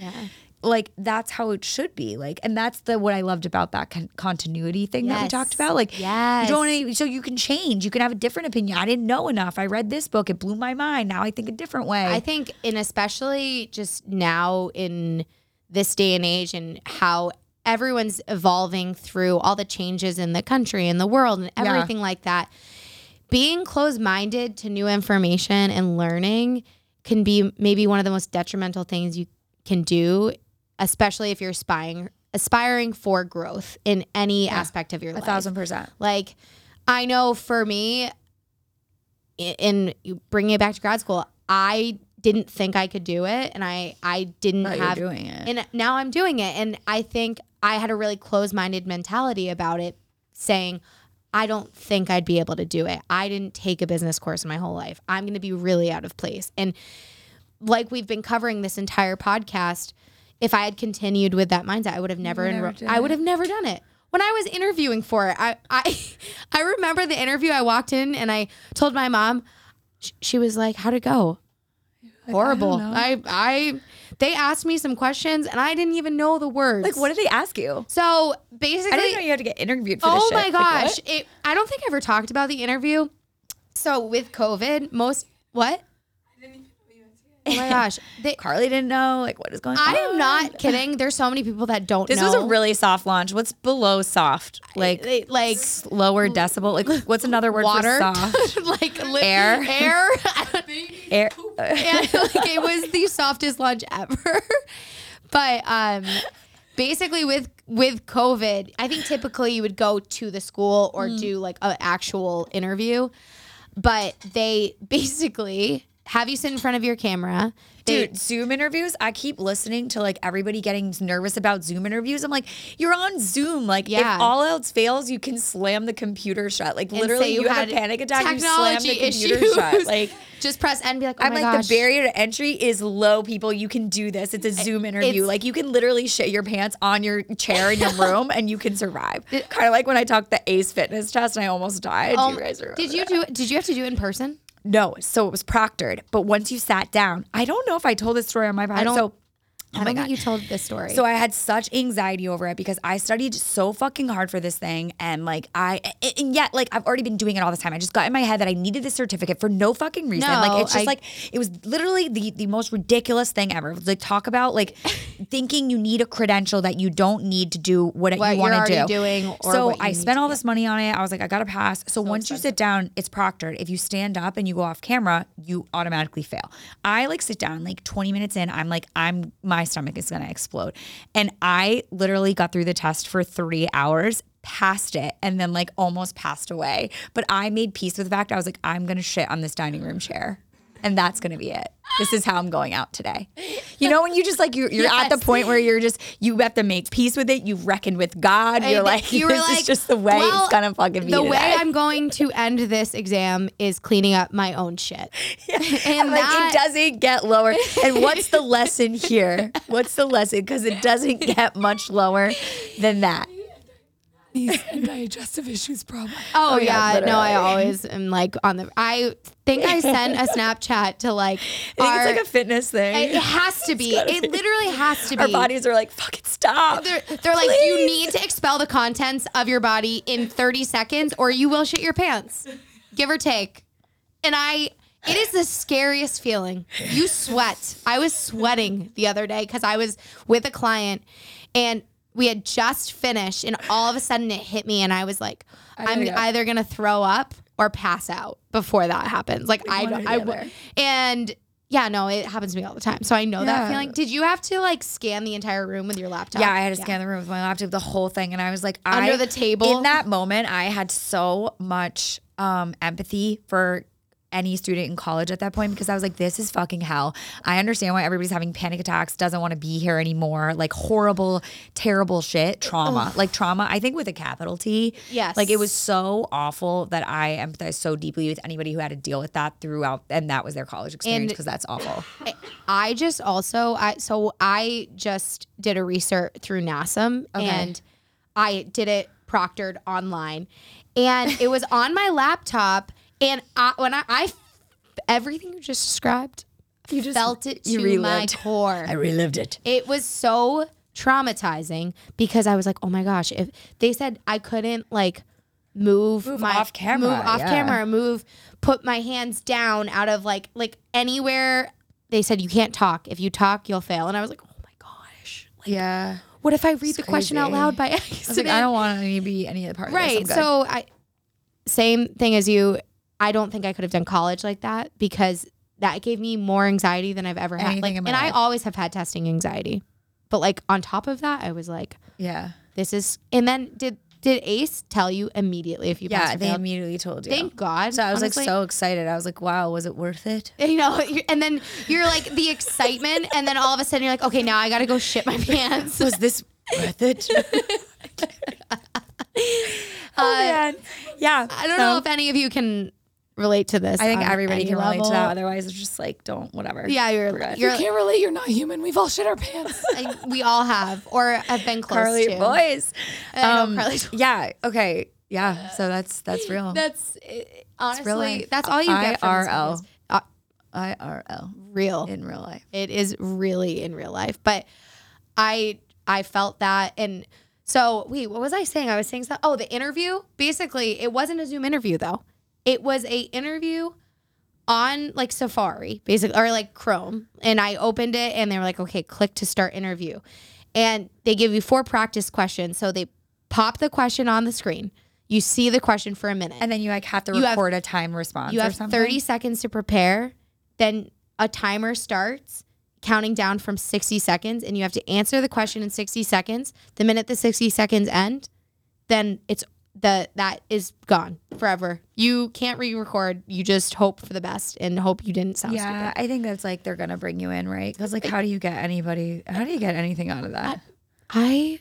like that's how it should be like and that's the what i loved about that con- continuity thing that we talked about like yeah you don't so you can change you can have a different opinion i didn't know enough i read this book it blew my mind now i think a different way I think, and especially just now in this day and age, and how everyone's evolving through all the changes in the country and the world and Yeah. everything like that. Being closed minded to new information and learning can be maybe one of the most detrimental things you can do, especially if you're aspiring aspiring for growth in any aspect of your life. a thousand percent Like, I know for me, i- in bringing it back to grad school, I didn't think I could do it, and I I didn't But have doing it. and now I'm doing it, and I think I had a really closed minded mentality about it, saying. I don't think I'd be able to do it. I didn't take a business course in my whole life. I'm going to be really out of place. And like we've been covering this entire podcast, if I had continued with that mindset, I would have never, never enro- I would have never done it. When I was interviewing for it, I I I remember the interview. I walked in and I told my mom. sh- She was like, "How'd it go?" Horrible. know. I, I they asked me some questions and I didn't even know the words. like what did they ask you So basically, i didn't know you had to get interviewed for this Oh my Like, gosh! what? it, I don't think I ever talked about the interview. So with COVID, most what? Oh my gosh. They, Carly didn't know like what is going on. I am not kidding. There's so many people that don't This know. was a really soft launch. What's below soft? Like They- like lower decibel. Like what's another word water, for soft? like li- Air. air. Air. and like it was the softest launch ever. but um basically with with COVID, I think typically you would go to the school or Mm. do like an actual interview. But they basically have you sit in front of your camera. They- Dude, Zoom interviews. I keep listening to like everybody getting nervous about Zoom interviews. I'm like, you're on Zoom. Like, Yeah. if all else fails, you can slam the computer shut. Like, and literally, say you, have a panic attack, you slam the technology computer shut. issues. Like, just press N and be like, oh I'm like, gosh. the barrier to entry is low, people. You can do this. It's a Zoom interview. it's- like, you can literally shit your pants on your chair in your room and you can survive. kind of like when I took the ACE fitness test and I almost died. Um, you guys did you that? do? Did you have to do it in person? No, so it was proctored. But once you sat down, I don't know if I told this story on my podcast. so, I don't think you told this story. so I had such anxiety over it because I studied so fucking hard for this thing, and like I, and yet like I've already been doing it all this time. I just got in my head that I needed this certificate for no fucking reason. No, like it's just I- like it was literally the the most ridiculous thing ever. Like talk about like thinking you need a credential that you don't need to do what, What you want to do. doing or so I spent all this money on it. I was like, I gotta pass. So, once you sit down, it's proctored. If you stand up and you go off camera, you automatically fail. I like sit down like 20 minutes in. I'm like, I'm my stomach is gonna explode, and I literally got through the test for three hours. Passed it and then like almost passed away. But I made peace with the fact I was like, I'm gonna shit on this dining room chair. And that's gonna be it. This is how I'm going out today. You know, when you just like you're, you're at the point where you're just you have to make peace with it. You've reckoned with God. You're like, you this like, is just the way well, it's gonna fucking be. the today. way I'm going to end this exam is cleaning up my own shit. Yeah. And like that, it doesn't get lower. And what's the lesson here? What's the lesson? Because it doesn't get much lower than that. These digestive issues, probably. Oh, yeah, yeah, no, I uh, always am like on the. I think I sent a Snapchat to like I think our. it's like a fitness thing. it has to be. It be. literally has to be. Our bodies are like, fucking stop. They're, they're like, you need to expel the contents of your body in 30 seconds or you will shit your pants, give or take. And I, it is the scariest feeling. You sweat. I was sweating the other day because I was with a client and we had just finished and all of a sudden it hit me and I was like, I'm go. either going to throw up or pass out before that happens. Like, I, one or the I, and yeah, no, it happens to me all the time. So I know that Yeah. feeling. Did you have to like scan the entire room with your laptop? Yeah, I had to scan the room with my laptop, the whole thing, and I was like, Under I, the table? In that moment, I had so much um, empathy for any student in college at that point because I was like, this is fucking hell. I understand why everybody's having panic attacks, doesn't want to be here anymore. Like horrible, terrible shit, trauma, like trauma. I think with a capital T. Yes. Like it was so awful that I empathize so deeply with anybody who had to deal with that throughout, and that was their college experience because that's awful. I just also I so I just did a research through NASM and I did it proctored online and it was on my laptop and I, when I, I everything you just described You just felt it you to my relived. core. relived it. It was so traumatizing because I was like, oh my gosh, if they said I couldn't like move, Move my off camera, move off yeah. camera, move, put my hands down out of like like anywhere. They said you can't talk. If you talk, you'll fail. And I was like, oh my gosh, like, Yeah. what if I read the question out loud by I accident? like, I don't want to be any of the part of this. Right. So I same thing as you. I don't think I could have done college like that because that gave me more anxiety than I've ever had. Anything Like, in and my I life. always have had testing anxiety, but like on top of that, I was like, yeah. this is. And then did did ACE tell you immediately if you Yeah, passed or they failed? immediately told you. Thank God. so I was honestly. like so excited. I was like, wow, was it worth it? You know, and then you're like the excitement, and then all of a sudden you're like, okay, now I got to go shit my pants. Was this worth it? Uh, Man. Yeah. I don't know if any of you can relate to this. I think everybody any can relate level. to that. Otherwise, it's just like, don't, whatever. Yeah, you're, We're good. you're You can't relate. You're not human. We've all shit our pants. I- we all have or have been close Carly to. boys. I know, Carly's- yeah. Okay. Yeah. So that's that's real. That's uh, honestly, real that's all you get from this IRL. podcast. Uh, IRL real. in real life. It is really in real life. But I I felt that and so wait, what was I saying? I was saying something. Oh, the interview. Basically, it wasn't a Zoom interview though. It was a interview on like Safari, basically, or like Chrome, and I opened it and they were like, okay, click to start interview. And they give you four practice questions. So they pop the question on the screen. You see the question for a minute. And then you like have to You have- record a time response. you have something? 30 seconds to prepare. Then a timer starts counting down from 60 seconds, and you have to answer the question in 60 seconds. The minute the 60 seconds end, then it's the that is gone forever. You can't re-record. You just hope for the best and hope you didn't sound Yeah, stupid. I think that's like they're gonna bring you in, right? Because like, how do you get anybody? How do you get anything out of that? I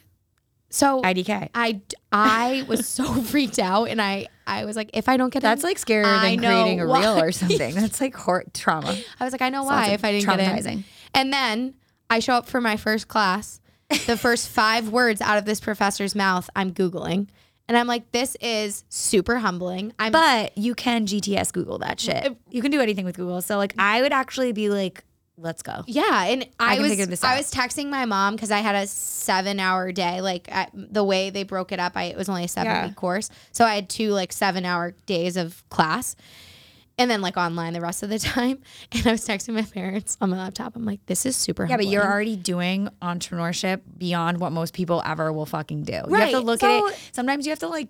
so IDK. I I was so freaked out, and I I was like, if I don't get That's in, like scarier I than creating a why. reel or something. That's like hor- trauma. I was like, I know Sounds why if I didn't get in. traumatizing. And then I show up for my first class. The first five words out of this professor's mouth, I'm Googling. And I'm like, this is super humbling. I'm But you can GTS Google that shit. You can do anything with Google. So like, I would actually be like, let's go. yeah, and I, can was this I was texting my mom because I had a seven hour day. Like I, the way they broke it up, I it was only a seven Yeah. week course, so I had two like seven hour days of class, and then like online the rest of the time. And I was texting my parents on my laptop. I'm like, this is super. Helpful. Yeah, but you're already doing entrepreneurship beyond what most people ever will fucking do. You have to Right. look So- at it. Sometimes you have to like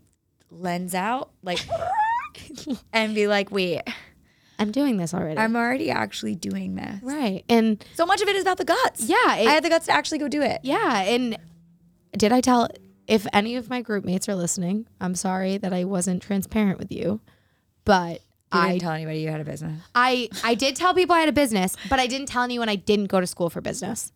lens out, like, and be like, wait, I'm doing this already. I'm already actually doing this. right, and So much of it is about the guts. yeah, it- I had the guts to actually go do it. Yeah, and did I tell if any of my group mates are listening? I'm sorry that I wasn't transparent with you, but I didn't tell anybody you had a business. I I did tell people I had a business, but I didn't tell anyone I didn't go to school for business.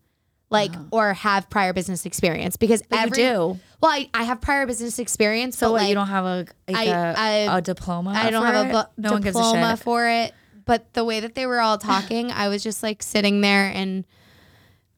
Like oh. or have prior business experience because But you every do. well I, I have prior business experience So but what? like, you don't have a like I- a I- a diploma. I don't for have a it? bu- no one gives a diploma shit. for it but the way that they were all talking I was just like sitting there and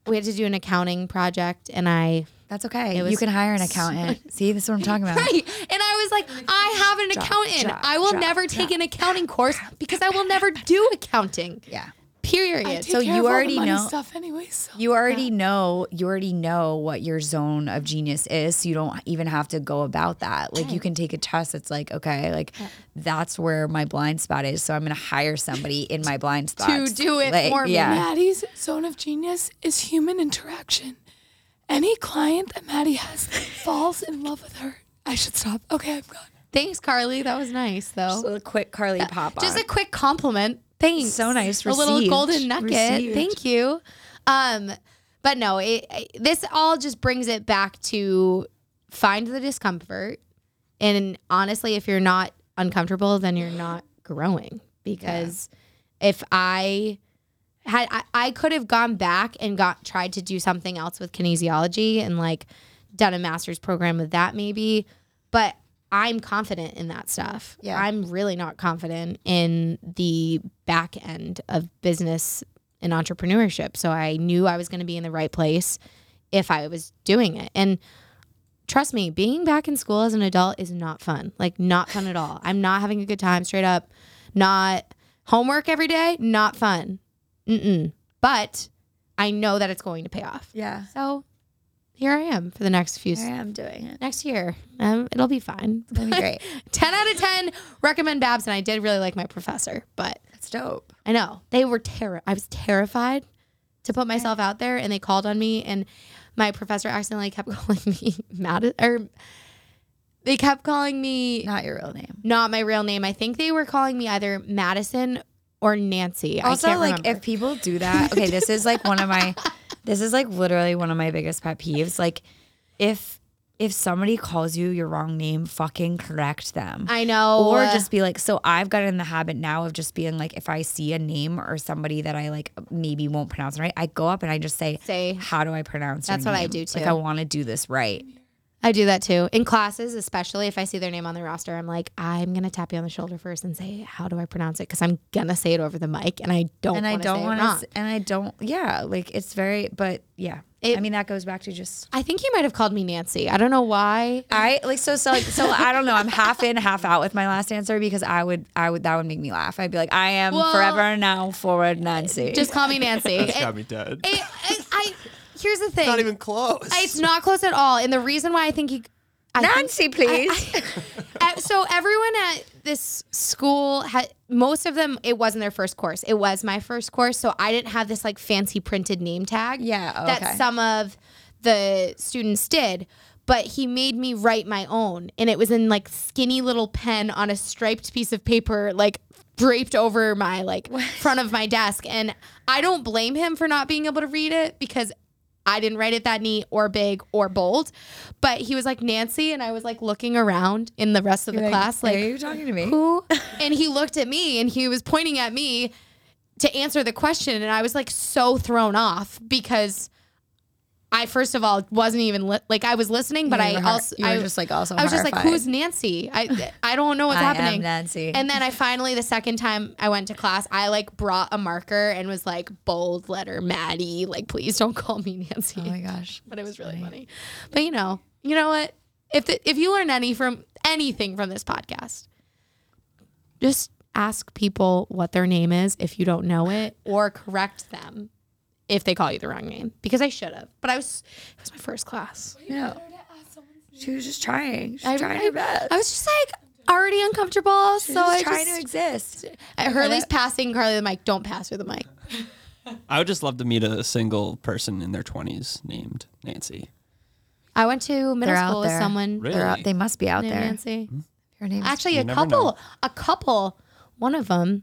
we had to do an accounting project and I That's okay. It you can hire an accountant. See, this is what I'm talking about. Right. And I was like, I have an accountant. job, I will job, never take an accounting course because I will never do accounting. Yeah. Period. I take So care you of all the already money know- stuff anyway. So You already know you already know what your zone of genius is, so you don't even have to go about that. Like you can take a test. It's like okay, like that's where my blind spot is. So I'm gonna hire somebody in my blind spot To do it Like, for me. Yeah, Maddie's zone of genius is human interaction. Any client that Maddie has that falls in love with her, I should stop. Okay, I'm gone. Thanks, Carly. That was nice, though. So a quick Carly pop on. Just a quick compliment. Thanks. So nice. A little golden nugget. Received. Thank you. Um, but no, it, it- this all just brings it back to find the discomfort. And honestly, if you're not uncomfortable, then you're not growing. Because if I had, I, I could have gone back and got tried to do something else with kinesiology and like done a master's program with that maybe. But I'm confident in that stuff. Yeah. I'm really not confident in the back end of business and entrepreneurship. So I knew I was going to be in the right place if I was doing it. And trust me, being back in school as an adult is not fun. Like not fun at all. I'm not having a good time straight up. Not homework every day, not fun. Mm-mm. But I know that it's going to pay off. yeah. So here I am for the next few I am doing it. next year. Um, it'll be fine. It'll be great. 10 out of 10 recommend Babson I did really like my professor, but That's dope. I know they were terror. I was terrified to put myself out there and they called on me and my professor accidentally kept calling me Mad or they kept calling me Not your real name. not my real name. I think they were calling me either Madison or Nancy. Also, like remember. if people do that, okay, this is like one of my, this is like literally one of my biggest pet peeves. Like, if if somebody calls you your wrong name, fucking correct them. I know or just be like, so I've gotten in the habit now of just being like, if I see a name or somebody that I like maybe won't pronounce right, I go up and I just say, Say- how do I pronounce your That's what I do too. Like. I want to do this right. I do that too. In classes, especially if I see their name on the roster, I'm like, I'm gonna tap you on the shoulder first and say, "How do I pronounce it?" Because I'm gonna say it over the mic, and I don't. and I don't want to. and I don't, yeah, like it's very, but yeah. It- I mean, that goes back to just I think you might have called me Nancy. I don't know why. I like so so like so I don't know. I'm half in, half out with my last answer because I would I would that would make me laugh. I'd be like, I am Well- forever now forward Nancy. Just call me Nancy. That's It- got me dead. it- it- I here's the thing. Not even close. It's not close at all. And the reason why I think he. I think- Nancy, please. Uh, so everyone at this school had most of them it wasn't their first course it was my first course so i didn't have this like fancy printed name tag Yeah, oh, that some of the students did but he made me write my own and it was in like skinny little pen on a striped piece of paper like draped over my like front of my desk and i don't blame him for not being able to read it because I didn't write it that neat or big or bold, but he was like Nancy, and I was like looking around in the rest of the class, like are you talking to me? who? and he looked at me and he was pointing at me to answer the question. And I was like so thrown off because I, first of all, wasn't even li- like I was listening, but You I also, I just, like, also I was just like, who's Nancy? I, I don't know what's I am happening. Nancy. And then I finally, the second time I went to class, I like brought a marker and was like, bold letter Maddie, like, please don't call me Nancy oh my gosh. but it was really funny. But you know, you know what? If the, if you learn any from anything from this podcast, just ask people what their name is if you don't know it, or correct them if they call you the wrong name. Because I should have, but I was it was my first class. No. She was just trying. She I, was trying I- her best. I was just like already uncomfortable, She so was I trying just to exist. Hurley's passing Carly the mic. Don't pass her the mic. I would just love to meet a single person in their 20s named Nancy. I went to middle They're out school with someone Really? They're out, they must be out named there. Nancy. Her name's Actually, a couple, know. a couple. One of them,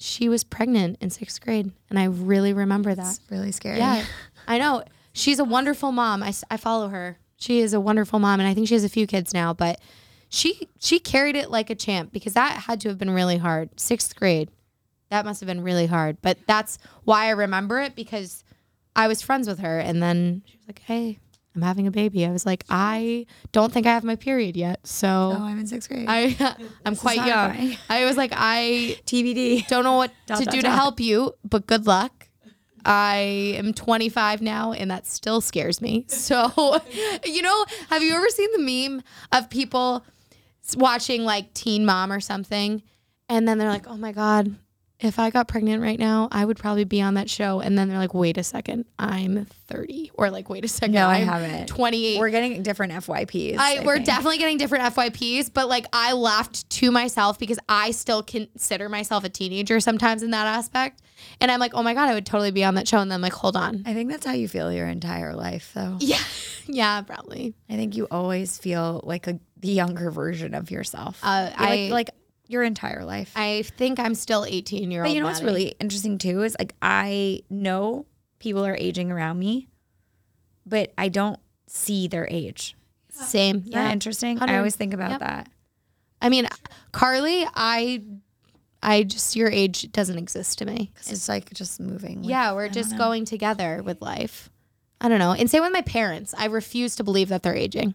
she was pregnant in sixth grade, and I really remember that. It's really scary. Yeah, I know. She's a wonderful mom. I, I follow her. She is a wonderful mom, and I think she has a few kids now. But she she carried it like a champ because that had to have been really hard. Sixth grade, that must have been really hard. But that's why I remember it because I was friends with her, and then she was like, "Hey, I'm having a baby." I was like, "I don't think I have my period yet, so." Oh, I'm in sixth grade. I I'm quite young. I was like, I TBD. don't know what Dot, to dot, do to help you, but good luck. I am 25 now, and that still scares me. So, you know, have you ever seen the meme of people watching like Teen Mom or something, and then they're like, "Oh my god." If I got pregnant right now, I would probably be on that show. And then they're like, wait a second, I'm 30. Or like, wait a second, No, I I'm haven't. 28. We're getting different FYPs. I, we're think. definitely getting different FYPs, but like I laughed to myself because I still consider myself a teenager sometimes in that aspect. And I'm like, oh my God, I would totally be on that show. And then I'm like, hold on. I think that's how you feel your entire life, though. Yeah. Yeah, probably. I think you always feel like a the younger version of yourself. Uh, I- like, like your entire life. I think I'm still 18 year old. but you know what's really interesting too is like I know people are aging around me, but I don't see their age. same. Yeah. interesting? I always think about Yep. that. I mean, Carly, I, I just, your age doesn't exist to me. 'Cause it's like just moving. with- Yeah, we're just going together with life. I don't know. And same with my parents. I refuse to believe that they're aging.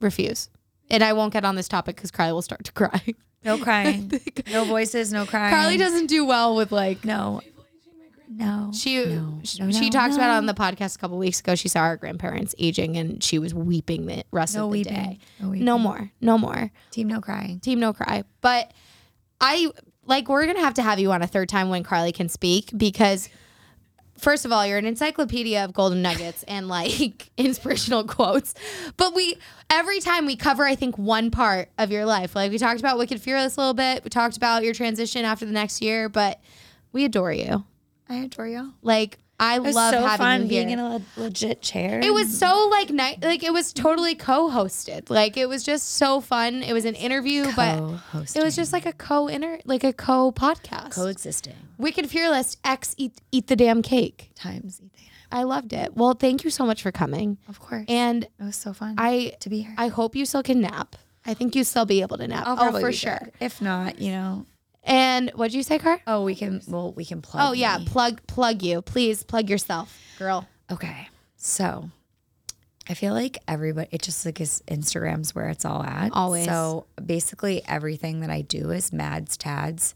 Refuse. And I won't get on this topic because Carly will start to cry. No crying. no voices, no crying. Carly doesn't do well with like No. No. she no, sh- no, she no, talked about it on the podcast a couple weeks ago. She saw her grandparents aging and she was weeping the rest No of the weeping. day. No weeping. No more. No more. Team no crying. Team no cry. But I like we're gonna have to have you on a third time when Carly can speak because first of all, you're an encyclopedia of golden nuggets and like inspirational quotes. But we every time we cover, I think, one part of your life. Like we talked about Wicked Fearless a little bit. We talked about your transition after the next year, but we adore you. I adore you. Like I It was love so having fun you being here. in a le- legit chair. It was so like night, like it was totally co-hosted. Like it was just so fun. It was an interview, but it was just like a co-inter, like a co-podcast. coexisting Wicked Fearless X eat eat the damn cake. times. Eat the damn. I loved it. Well, thank you so much for coming. Of course. And it was so fun I to be here. I hope you still can nap. I think you still be able to nap. Oh, I'll oh, for sure. If not, you know. And what'd you say, Car? Oh, we can. Well, we can plug. Oh yeah, me. plug plug you. Please plug yourself, girl. Okay. So I feel like everybody, it just like is Instagram's where it's all at. Always. So basically everything that I do is Mads Tads.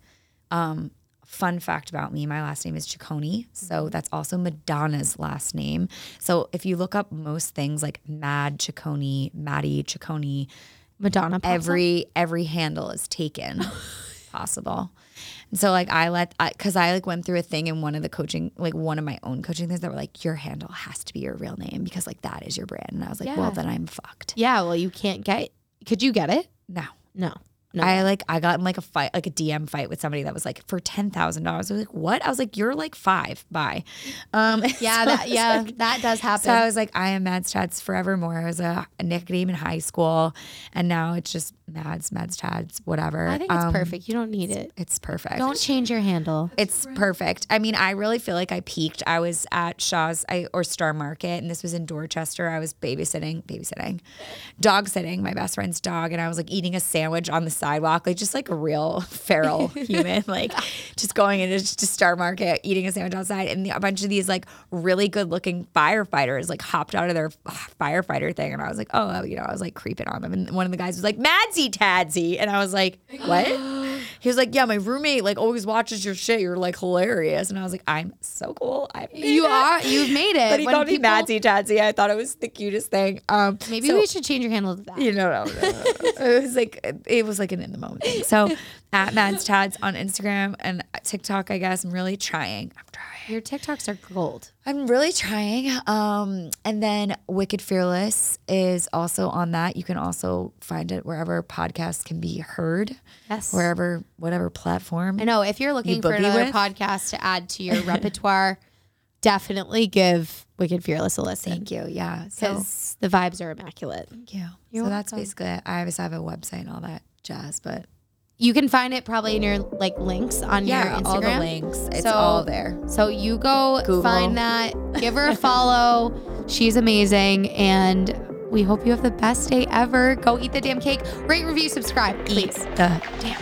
Um, fun fact about me, my last name is Ciccone. So that's also Madonna's last name. So if you look up most things like Mad Ciccone, Maddie Ciccone, Madonna. every every handle is taken. possible. And so like I let I, because I, like went through a thing in one of the coaching like one of my own coaching things that were like your handle has to be your real name because like that is your brand. And I was like, Yeah. well then I'm fucked. Yeah, well, you can't get. Could you get it? No. No. No. I like I got in like a fight, like a DM fight with somebody that was like for ten thousand dollars. I was like, what? I was like, you're like five. Bye. Um, yeah, so that yeah, like- that does happen. So I was like, I am Mads Tads forevermore. I was a, a nickname in high school, and now it's just Mads, Mads Tads, whatever. I think it's Um, perfect. You don't need it. It's perfect. Don't change your handle. It's perfect. I mean, I really feel like I peaked. I was at Shaw's I, or Star Market, and this was in Dorchester. I was babysitting, babysitting, dog sitting my best friend's dog, and I was like eating a sandwich on the sidewalk, like just like a real feral human, like just going into just to Star Market, eating a sandwich outside, and a bunch of these like really good looking firefighters like hopped out of their firefighter thing, and I was like, oh, you know, I was like creeping on them, and one of the guys was like, Tadsy, and I was like, what? He was like, yeah, my roommate like always watches your shit. You're like hilarious, and I was like, I'm so cool. I You are. You've made it. But he When called me people- Madsy Tadsy. I thought it was the cutest thing. Um, Maybe so- we should change your handle to that. you know, no, no, no, no. it was like it was like an in the moment thing. So at Mads Tads on Instagram and TikTok, I guess I'm really trying. I'm trying. Your TikToks are gold. I'm really trying. Um, and then Wicked Fearless is also on that. You can also find it wherever podcasts can be heard. Yes. Wherever, whatever platform. I know if you're looking for another with? podcast to add to your repertoire, definitely give Wicked Fearless a listen Thank you. Yeah. So because the vibes are immaculate. thank you. You're so that's basically it. I always have a website and all that jazz, but You can find it probably in your like links on your yeah, Instagram. all the links. It's So- all there. So you go Google. find that, give her a follow. She's amazing, and we hope you have the best day ever. Go eat the damn cake, rate, review, subscribe, please. The damn